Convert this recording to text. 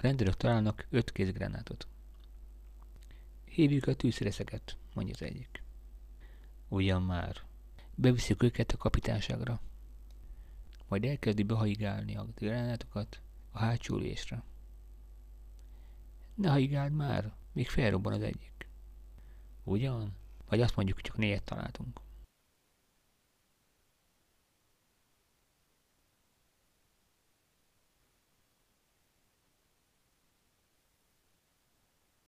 A rendőrök találnak öt kézgránátot. Hívjuk a tűzrészeket, mondja az egyik. Ugyan már. Beviszik őket a kapitányságra. Majd elkezdi behaigálni a gránátokat a hátsó ülésre. Ne haigáld már, még felrobban az egyik. Ugyan? Vagy azt mondjuk, hogy csak négyet találtunk.